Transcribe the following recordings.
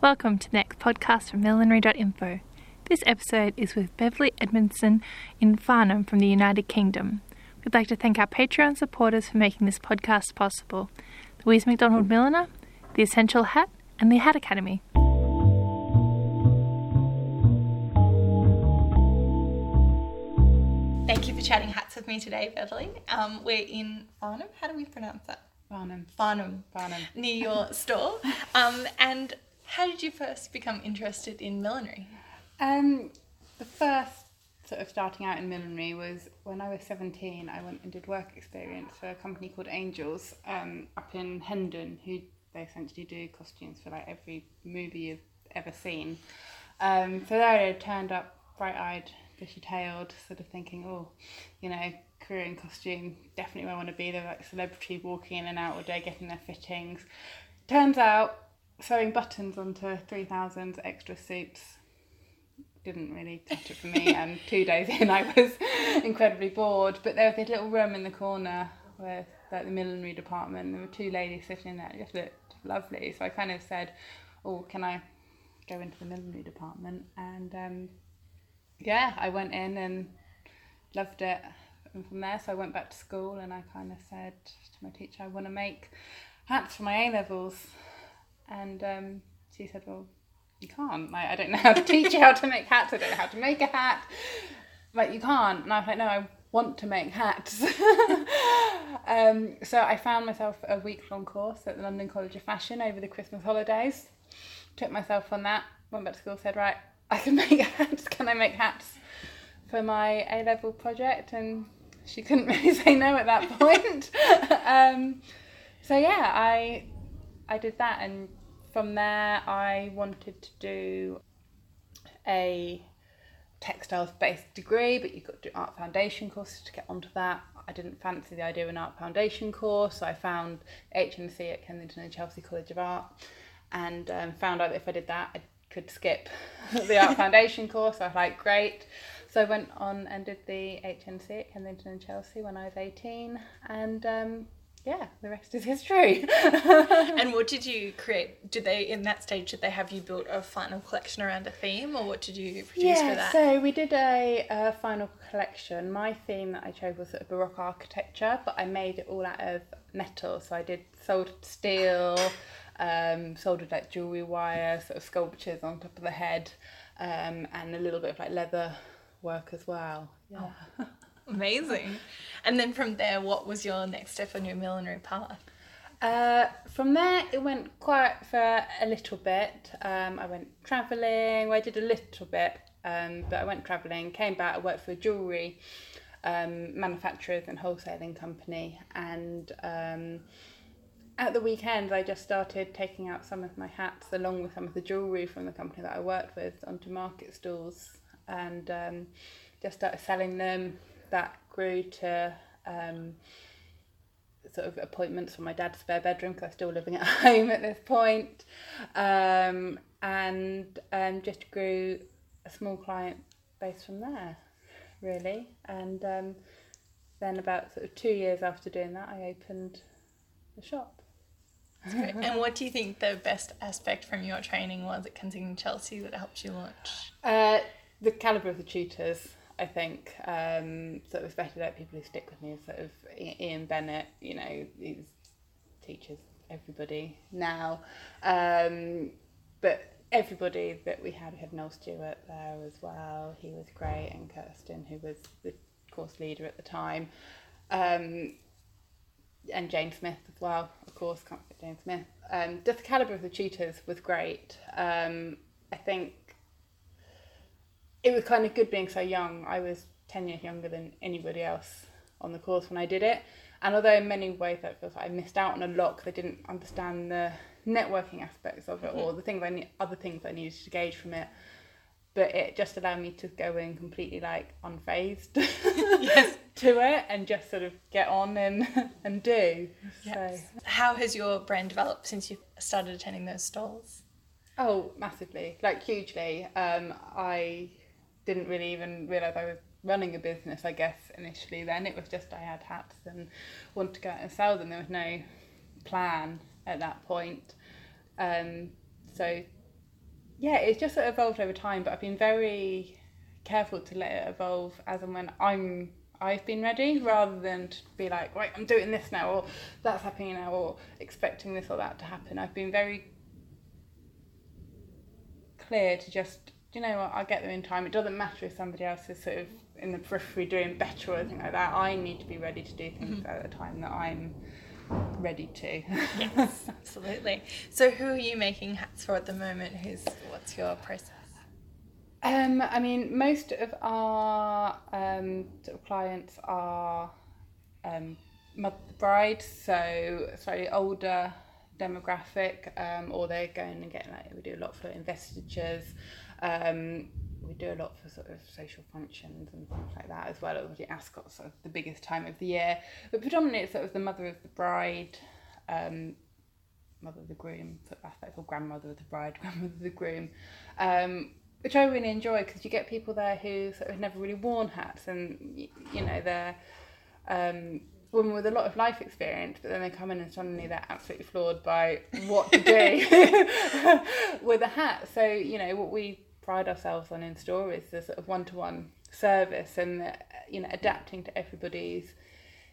Welcome to the next podcast from millinery.info. This episode is with Beverly Edmondson in Farnham from the United Kingdom. We'd like to thank our Patreon supporters for making this podcast possible Louise McDonald Milliner, The Essential Hat, and the Hat Academy. Thank you for chatting hats with me today, Beverly. Um, we're in Farnham. How do we pronounce that? Farnham. Farnham. Farnham. Near your store. Um, and how did you first become interested in millinery? Um, the first sort of starting out in millinery was when I was 17. I went and did work experience for a company called Angels um, up in Hendon, who they essentially do costumes for like every movie you've ever seen. Um, so there I turned up bright eyed, bushy tailed, sort of thinking, oh, you know, career in costume, definitely where I want to be. They're like celebrity walking in and out all day getting their fittings. Turns out sewing buttons onto 3000 extra suits didn't really touch it for me and two days in I was incredibly bored. But there was this little room in the corner where like the millinery department and there were two ladies sitting in there it just looked lovely. So I kind of said oh can I go into the millinery department? And um, yeah I went in and loved it. And from there so I went back to school and I kind of said to my teacher I want to make hats for my A levels and um, she said, Well, you can't. Like, I don't know how to teach you how to make hats. I don't know how to make a hat. Like, you can't. And I was like, No, I want to make hats. um, so I found myself a week long course at the London College of Fashion over the Christmas holidays. Took myself on that, went back to school, said, Right, I can make hats. Can I make hats for my A level project? And she couldn't really say no at that point. um, so yeah, I I did that, and from there, I wanted to do a textiles based degree, but you've got to do art foundation courses to get onto that. I didn't fancy the idea of an art foundation course, so I found HNC at Kensington and Chelsea College of Art and um, found out that if I did that, I could skip the art foundation course. I was like, great. So I went on and did the HNC at Kensington and Chelsea when I was 18 and um, yeah, the rest is history. and what did you create? Did they, in that stage, did they have you build a final collection around a theme, or what did you produce yeah, for that? so we did a, a final collection. My theme that I chose was sort of Baroque architecture, but I made it all out of metal. So I did soldered steel, um, soldered like jewelry wire, sort of sculptures on top of the head, um, and a little bit of like leather work as well. Yeah. Oh. Amazing. And then from there, what was your next step on your millinery path? Uh, from there, it went quiet for a little bit. Um, I went travelling. Well, I did a little bit, um, but I went travelling, came back. I worked for a jewellery um, and wholesaling company, and um, at the weekends, I just started taking out some of my hats along with some of the jewellery from the company that I worked with onto market stalls, and um, just started selling them that grew to um, sort of appointments for my dad's spare bedroom because I'm still living at home at this point. Um, and um, just grew a small client base from there, really. And um, then about sort of two years after doing that, I opened the shop. and what do you think the best aspect from your training was at Kensington Chelsea that helped you launch? Uh, the calibre of the tutors. I think. Um, sort of especially like people who stick with me sort of Ian Bennett, you know, he teaches everybody now. Um, but everybody that we had, we had Noel Stewart there as well, he was great, and Kirsten, who was the course leader at the time. Um, and Jane Smith as well, of course, can't forget Jane Smith. Um, just the calibre of the tutors was great. Um, I think it was kind of good being so young. I was 10 years younger than anybody else on the course when I did it. And although in many ways I feel like I missed out on a lot because I didn't understand the networking aspects of it mm-hmm. or the things I need, other things I needed to gauge from it, but it just allowed me to go in completely like unfazed yes. to it and just sort of get on and and do. Yes. So. How has your brand developed since you started attending those stalls? Oh, massively, like hugely. Um, I didn't really even realise I was running a business, I guess, initially then. It was just I had hats and wanted to go out and sell them. There was no plan at that point. Um, so yeah, it's just sort of evolved over time, but I've been very careful to let it evolve as and when I'm I've been ready rather than to be like, right, I'm doing this now or that's happening now or expecting this or that to happen. I've been very clear to just you know what, I'll get there in time. It doesn't matter if somebody else is sort of in the periphery doing better or anything like that. I need to be ready to do things mm-hmm. at the time that I'm ready to. yes, absolutely. So who are you making hats for at the moment? Who's what's your process? Um, I mean, most of our um, sort of clients are um, mother bride, so slightly older demographic, um, or they're going and getting like we do a lot for investitures. Um, we do a lot for sort of social functions and things like that as well. Obviously, Ascot's sort of the biggest time of the year, but predominantly it's sort of the mother of the bride, um, mother of the groom, sort of aspect, or grandmother of the bride, grandmother of the groom. Um, which I really enjoy because you get people there who sort of have never really worn hats and you know they're um, women with a lot of life experience, but then they come in and suddenly they're absolutely floored by what to do with a hat. So you know what we pride ourselves on in store is the sort of one to one service and the, you know adapting to everybody's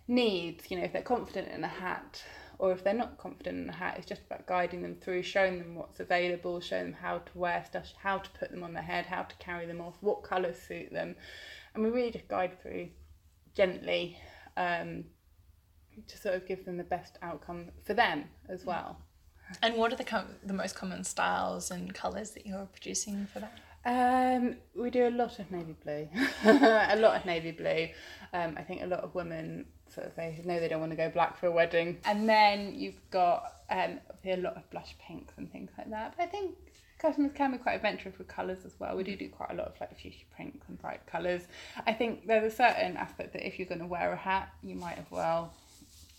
needs. You know if they're confident in a hat or if they're not confident in a hat, it's just about guiding them through, showing them what's available, showing them how to wear stuff, how to put them on their head, how to carry them off, what colours suit them. And we really just guide through gently um, to sort of give them the best outcome for them as mm. well. And what are the com- the most common styles and colours that you're producing for that? Um, we do a lot of navy blue, a lot of navy blue. Um, I think a lot of women sort of they know they don't want to go black for a wedding. And then you've got um, a lot of blush pinks and things like that. But I think customers can be quite adventurous with colours as well. We do do quite a lot of like fuchsia pinks and bright colours. I think there's a certain aspect that if you're going to wear a hat, you might as well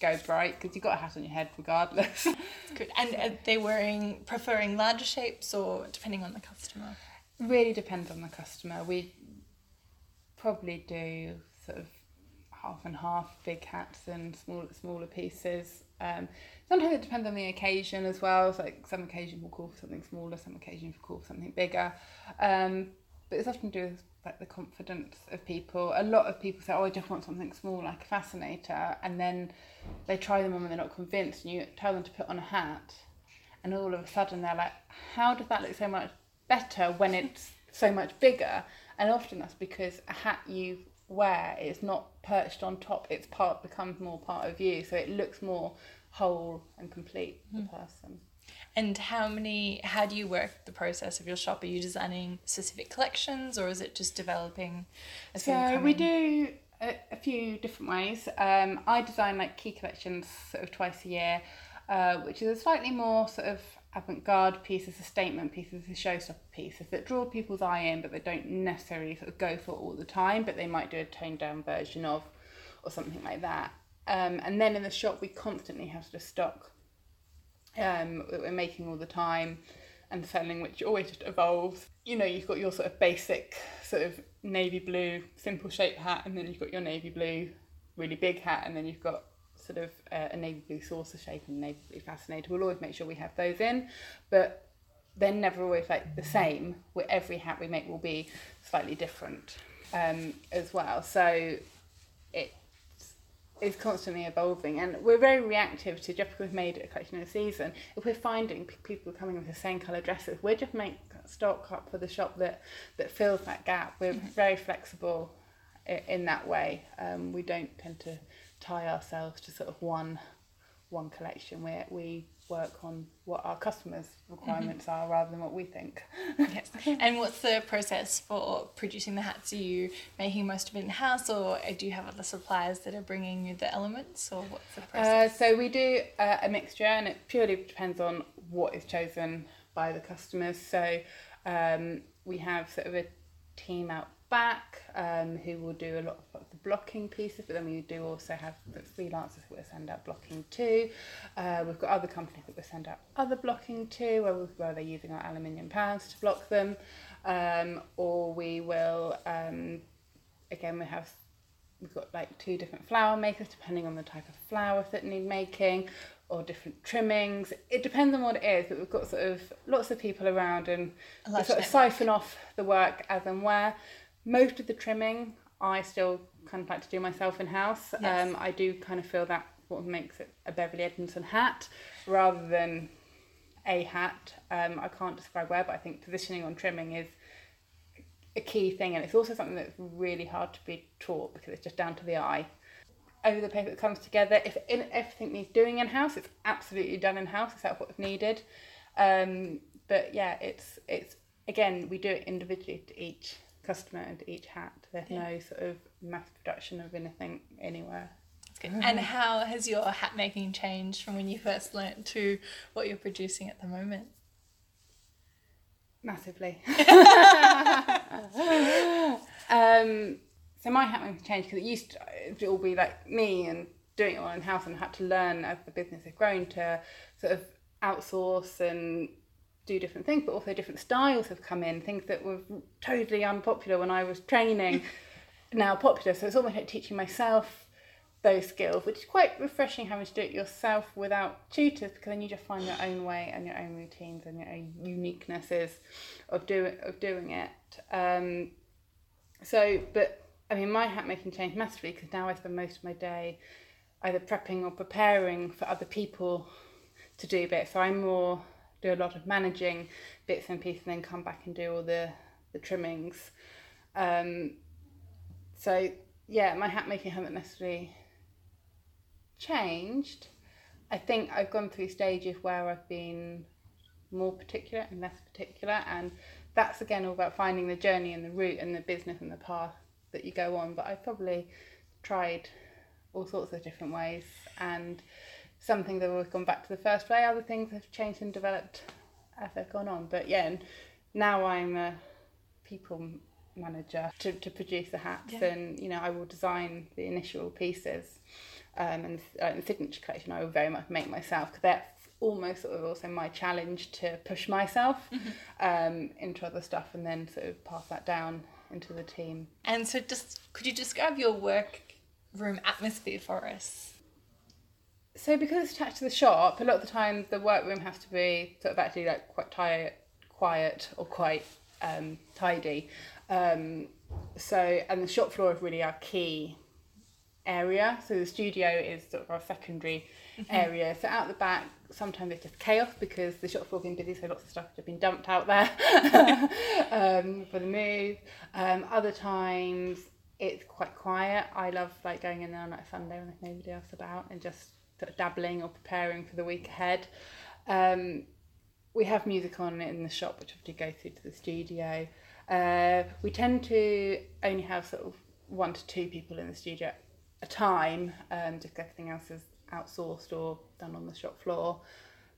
go bright because you've got a hat on your head regardless. Good. And are they wearing preferring larger shapes or depending on the customer? Really depends on the customer. We probably do sort of half and half, big hats and smaller smaller pieces. Um, sometimes it depends on the occasion as well. So like some occasion will call for something smaller, some occasion will call for something bigger. Um, but it's often to do with like the confidence of people. A lot of people say, "Oh, I just want something small, like a fascinator," and then they try them on and they're not convinced. And you tell them to put on a hat, and all of a sudden they're like, "How does that look so much better when it's so much bigger?" And often that's because a hat you wear is not perched on top it's part becomes more part of you so it looks more whole and complete the mm. person and how many how do you work the process of your shop are you designing specific collections or is it just developing so we do a, a, few different ways um, i design like key collections sort of twice a year uh, which is a slightly more sort of avant-garde pieces, a statement pieces, a showstopper pieces that draw people's eye in, but they don't necessarily sort of go for all the time, but they might do a toned down version of, or something like that. Um, and then in the shop, we constantly have sort of stock um, that we're making all the time and selling, which always just evolves. You know, you've got your sort of basic sort of navy blue simple shape hat, and then you've got your navy blue really big hat, and then you've got sort of uh, a navy blue saucer shape and navy blue fascinator. We'll always make sure we have those in, but they're never always like the same. Where every hat we make will be slightly different um, as well. So it is constantly evolving, and we're very reactive to just because we've made a collection in a season. If we're finding people coming with the same colour dresses, we're just make stock up for the shop that that fills that gap. We're mm-hmm. very flexible in, in that way. Um, we don't tend to tie ourselves to sort of one one collection where we work on what our customers requirements mm-hmm. are rather than what we think. Yes. And what's the process for producing the hats? Are you making most of it in house or do you have other suppliers that are bringing you the elements or what's the process? Uh, so we do uh, a mixture and it purely depends on what is chosen by the customers. So um, we have sort of a team out back um, who will do a lot of the blocking pieces, but then we do also have the freelancers who will send out blocking too. Uh, we've got other companies that will send out other blocking too, where, where they're using our aluminium pads to block them, um, or we will, um, again, we have we've got like two different flower makers depending on the type of flowers that need making or different trimmings. It depends on what it is, but we've got sort of lots of people around and we sort of siphon off the work as and where. Most of the trimming I still kind of like to do myself in house. Yes. Um, I do kind of feel that what makes it a Beverly Edmondson hat rather than a hat. Um, I can't describe where, but I think positioning on trimming is a key thing, and it's also something that's really hard to be taught because it's just down to the eye. Over the paper that comes together, if in, everything needs doing in house, it's absolutely done in house. Except what's needed. Um, but yeah, it's it's again we do it individually to each customer and each hat. There's Yeah. no sort of mass production of anything anywhere. And how has your hat making changed from when you first learnt to what you're producing at the moment? Massively. um, so my hat making changed because it used to, to all be like me and doing it all in house, and I had to learn as the business has grown to sort of outsource and do different things, but also different styles have come in. Things that were totally unpopular when I was training, now popular. So it's almost like teaching myself those skills, which is quite refreshing having to do it yourself without tutors, because then you just find your own way and your own routines and your own uniquenesses of doing of doing it. Um, so, but I mean, my hat making changed massively because now I spend most of my day either prepping or preparing for other people to do bits. So I'm more do a lot of managing bits and pieces, and then come back and do all the the trimmings. Um, so yeah, my hat making hasn't necessarily changed. I think I've gone through stages where I've been more particular and less particular, and that's again all about finding the journey and the route and the business and the path that you go on. But I've probably tried all sorts of different ways, and some things have always gone back to the first way, other things have changed and developed as they've gone on. But yeah, and now I'm a people manager to, to produce the hats, Yeah. and you know I will design the initial pieces, um, and uh, the signature collection I will very much make myself because that's almost sort of also my challenge to push myself um, into other stuff and then sort of pass that down into the team. And so, just could you describe your work room atmosphere for us? So because it's attached to the shop, a lot of the time the workroom has to be sort of actually like quite tired, quiet or quite um, tidy. Um, so and the shop floor is really our key area. So the studio is sort of our secondary area. So out the back, sometimes it's just chaos because the shop floor's been busy, so lots of stuff has been dumped out there um, for the move. Um, other times it's quite quiet. I love like going in there on like a Sunday when there's nobody else about and just dabbling or preparing for the week ahead. Um, we have music on in the shop, which obviously goes through to the studio. Uh, we tend to only have sort of one to two people in the studio at a time, um, just everything else is outsourced or done on the shop floor.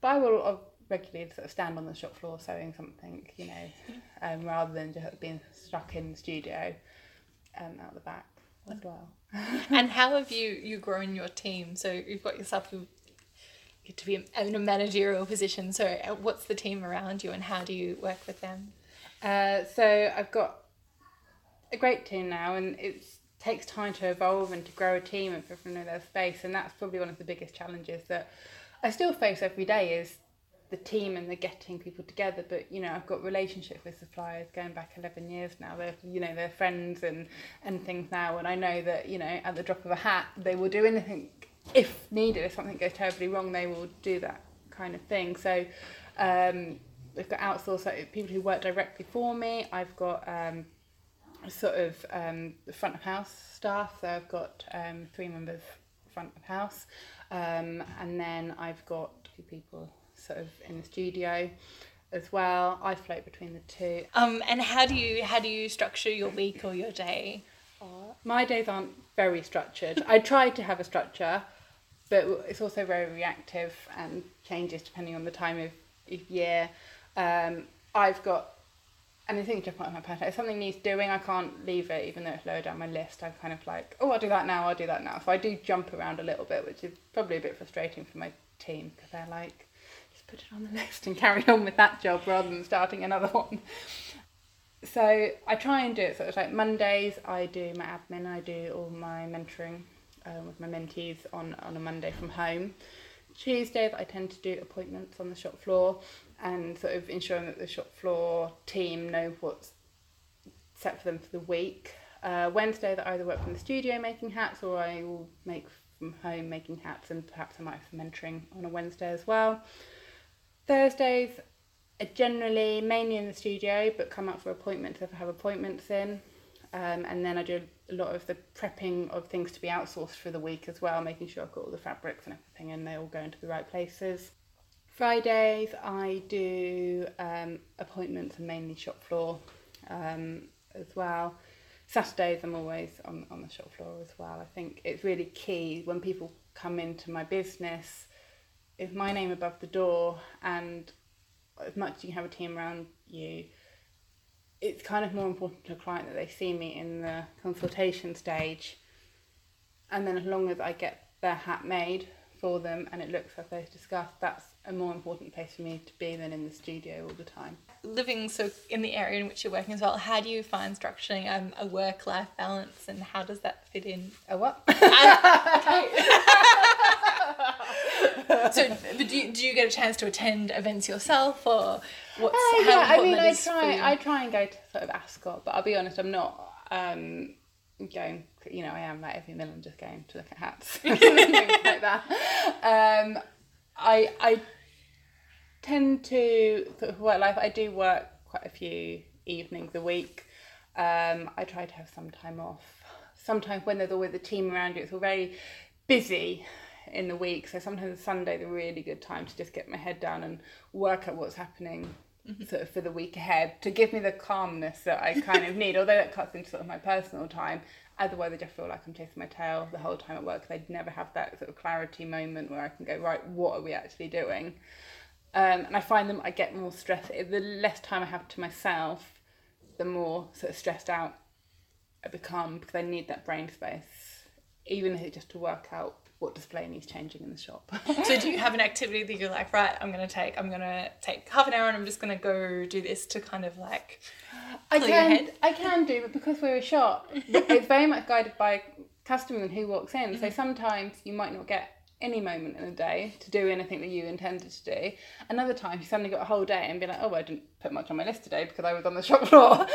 But I will uh, regularly sort of stand on the shop floor sewing something, you know, um, rather than just being stuck in the studio um, out the back as well. And how have you you grown your team? So you've got yourself you get to be in a managerial position. So uh, what's the team around you, and how do you work with them? Uh, so I've got a great team now, and it takes time to evolve and to grow a team and for know their space. And that's probably one of the biggest challenges that I still face every day is the team and the getting people together. But you know, I've got relationships with suppliers going back eleven years now. They're you know they're friends and and things now, and I know that you know at the drop of a hat they will do anything if needed. If something goes terribly wrong, they will do that kind of thing. So. Um, We've got outsourced like, people who work directly for me. I've got um, sort of um, the front of house staff. So I've got um, three members front of house, um, and then I've got two people sort of in the studio as well. I float between the two. Um, and how do you how do you structure your week or your day? My days aren't very structured. I try to have a structure, but it's also very reactive and changes depending on the time of, of year. Um, I've got and I anything to put on my pattern. If something needs doing, I can't leave it, even though it's lower down my list. I'm kind of like, oh, I'll do that now. I'll do that now. So I do jump around a little bit, which is probably a bit frustrating for my team because they're like, put it on the list and carry on with that job rather than starting another one. So I try and do it So it's like Mondays. I do my admin. I do all my mentoring um, with my mentees on on a Monday from home. Tuesdays, I tend to do appointments on the shop floor and sort of ensuring that the shop floor team know what's set for them for the week. Uh, Wednesdays, I either work from the studio making hats or I will make from home making hats and perhaps I might have some mentoring on a Wednesday as well. Thursdays are generally mainly in the studio but come up for appointments if I have appointments in. Um, and then I do a lot of the prepping of things to be outsourced for the week as well, making sure I've got all the fabrics and everything and they all go into the right places. Fridays I do um, appointments and mainly shop floor um, as well. Saturdays I'm always on, on the shop floor as well. I think it's really key when people come into my business is my name above the door and as much as you have a team around you, it's kind of more important to a client that they see me in the consultation stage. And then as long as I get their hat made for them and it looks as they've discussed, that's a more important place for me to be than in the studio all the time. Living so in the area in which you're working as well, how do you find structuring um, a work-life balance and how does that fit in? A what? so, but do you, do you get a chance to attend events yourself, or what's Uh, how yeah, I mean, I try. I try and go to sort of Ascot, but I'll be honest, I'm not um, going. You know, I am like every milliner just going to look at hats, things like that. Um, I I tend to sort of work life. I do work quite a few evenings a week. Um, I try to have some time off. Sometimes when there's always a team around you, it's all very busy in the week. So sometimes Sunday's a really good time to just get my head down and work out what's happening sort of for the week ahead to give me the calmness that I kind of need. Although that cuts into sort of my personal time. Otherwise, I just feel like I'm chasing my tail the whole time at work. I'd never have that sort of clarity moment where I can go right. What are we actually doing? Um, and I find them I get more stressed. The less time I have to myself, the more sort of stressed out I become because I need that brain space, even if it's just to work out what display needs changing in the shop. so, do you have an activity that you're like, right? I'm gonna take. I'm gonna take half an hour, and I'm just gonna go do this to kind of like. I can. I can do, but because we're a shop, it's very much guided by customer and who walks in. Mm-hmm. So sometimes you might not get any moment in the day to do anything that you intended to do. Another time you suddenly got a whole day and be like, oh, I didn't put much on my list today because I was on the shop floor. um,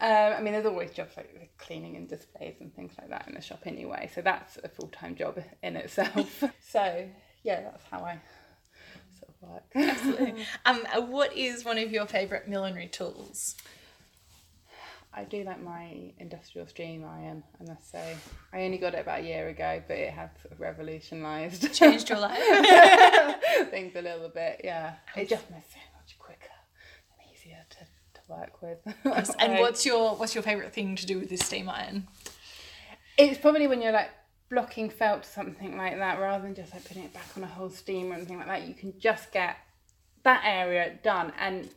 I mean, there's always jobs like cleaning and displays and things like that in the shop anyway. So that's a full time job in itself. so yeah, that's how I sort of work. Absolutely. um, what is one of your favourite millinery tools? I do like my industrial steam iron, I must say. I only got it about a year ago, but it has revolutionised Changed your life? things a little bit. Yeah, it just makes so much quicker and easier to, to work with. and I- what's your what's your favourite thing to do with this steam iron? It's probably when you're like blocking felt or something like that, rather than just like putting it back on a whole steam or anything like that. You can just get that area done, and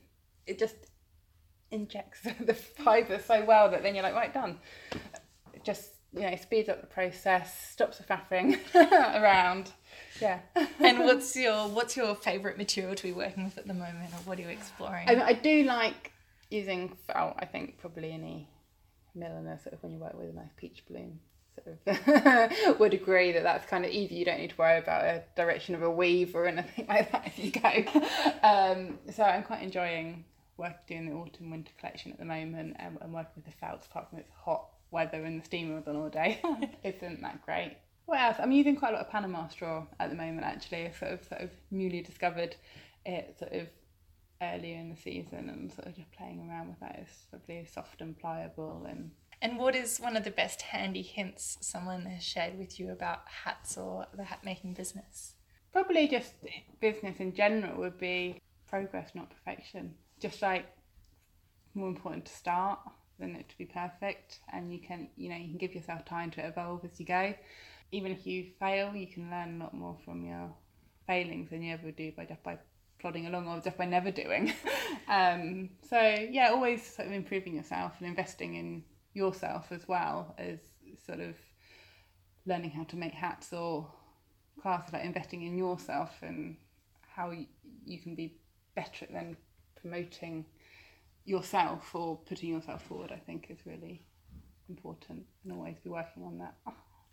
it just injects the fibre so well that then you're like, right, done. It just you know speeds up the process, stops the faffing around. Yeah. And what's your what's your favourite material to be working with at the moment, or what are you exploring? I, mean, I do like using felt. I think probably any milliner sort of when you work with a nice peach bloom sort of would agree that that's kind of easy. You don't need to worry about a direction of a weave or anything like that as you go. Um, so I'm quite enjoying work doing the autumn winter collection at the moment and, and working with the felts apart from it's hot weather and the steamer's on all day. Isn't that great? What else? I'm using quite a lot of Panama straw at the moment actually. I've sort of sort of newly discovered it sort of earlier in the season and sort of just playing around with that. It's probably soft and pliable and And what is one of the best handy hints someone has shared with you about hats or the hat making business? probably just business in general would be progress, not perfection. Just like more important to start than it to be perfect, and you can you know you can give yourself time to evolve as you go. Even if you fail, you can learn a lot more from your failings than you ever do by just by plodding along or just by never doing. um, so yeah, always sort of improving yourself and investing in yourself as well as sort of learning how to make hats or class like investing in yourself and how you, you can be better at then promoting yourself or putting yourself forward i think is really important and always be working on that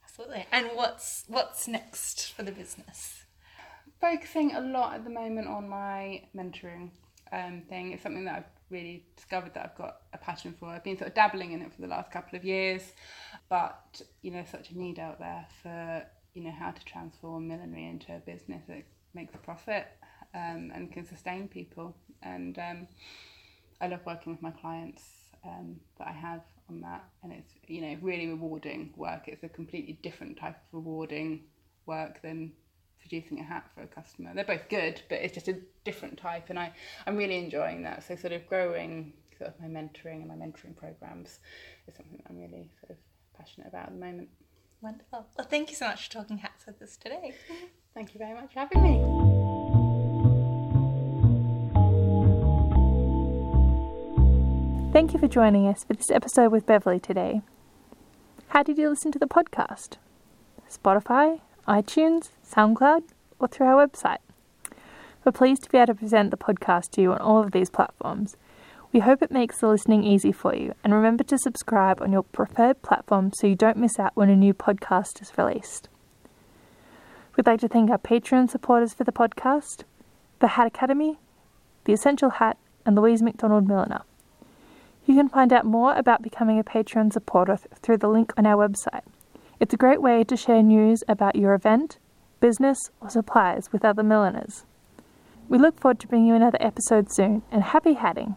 Absolutely. And what's what's next for the business? focusing a lot at the moment on my mentoring um, thing. It's something that I've really discovered that I've got a passion for. I've been sort of dabbling in it for the last couple of years, but you know, such a need out there for you know how to transform millinery into a business that makes a profit um, and can sustain people. And um, I love working with my clients um, that I have on that, and it's you know really rewarding work. It's a completely different type of rewarding work than producing a hat for a customer. They're both good, but it's just a different type, and I I'm really enjoying that. So sort of growing sort of my mentoring and my mentoring programs is something I'm really sort of passionate about at the moment. Wonderful. Well, thank you so much for talking hats with us today. Thank you very much for having me. Thank you for joining us for this episode with Beverly today. How did you listen to the podcast? Spotify, iTunes, SoundCloud, or through our website? We're pleased to be able to present the podcast to you on all of these platforms. We hope it makes the listening easy for you, and remember to subscribe on your preferred platform so you don't miss out when a new podcast is released. We'd like to thank our Patreon supporters for the podcast, the Hat Academy, the Essential Hat, and Louise McDonald Milliner. You can find out more about becoming a Patreon supporter th- through the link on our website. It's a great way to share news about your event, business, or supplies with other milliners. We look forward to bringing you another episode soon, and happy hatting!